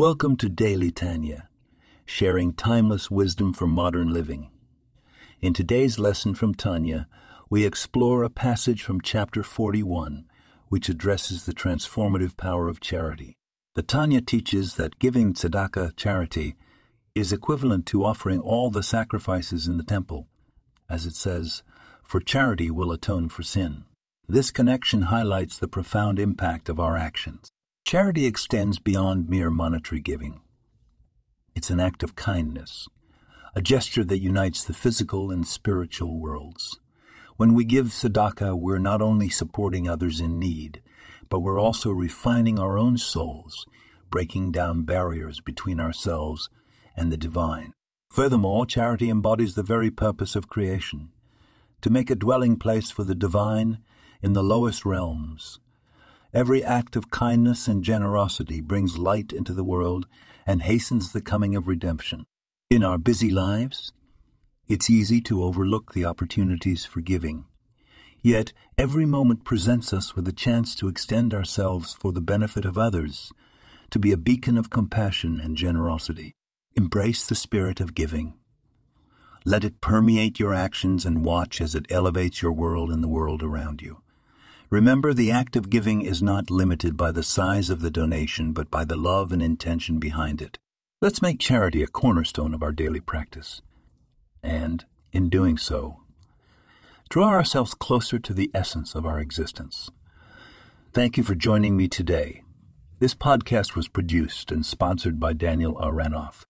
Welcome to Daily Tanya, sharing timeless wisdom for modern living. In today's lesson from Tanya, we explore a passage from chapter 41, which addresses the transformative power of charity. The Tanya teaches that giving tzedakah charity is equivalent to offering all the sacrifices in the temple, as it says, for charity will atone for sin. This connection highlights the profound impact of our actions. Charity extends beyond mere monetary giving. It's an act of kindness, a gesture that unites the physical and spiritual worlds. When we give tzedakah, we're not only supporting others in need, but we're also refining our own souls, breaking down barriers between ourselves and the divine. Furthermore, charity embodies the very purpose of creation to make a dwelling place for the divine in the lowest realms. Every act of kindness and generosity brings light into the world and hastens the coming of redemption. In our busy lives, it's easy to overlook the opportunities for giving. Yet every moment presents us with a chance to extend ourselves for the benefit of others, to be a beacon of compassion and generosity. Embrace the spirit of giving. Let it permeate your actions and watch as it elevates your world and the world around you. Remember, the act of giving is not limited by the size of the donation, but by the love and intention behind it. Let's make charity a cornerstone of our daily practice. And, in doing so, draw ourselves closer to the essence of our existence. Thank you for joining me today. This podcast was produced and sponsored by Daniel Aranoff.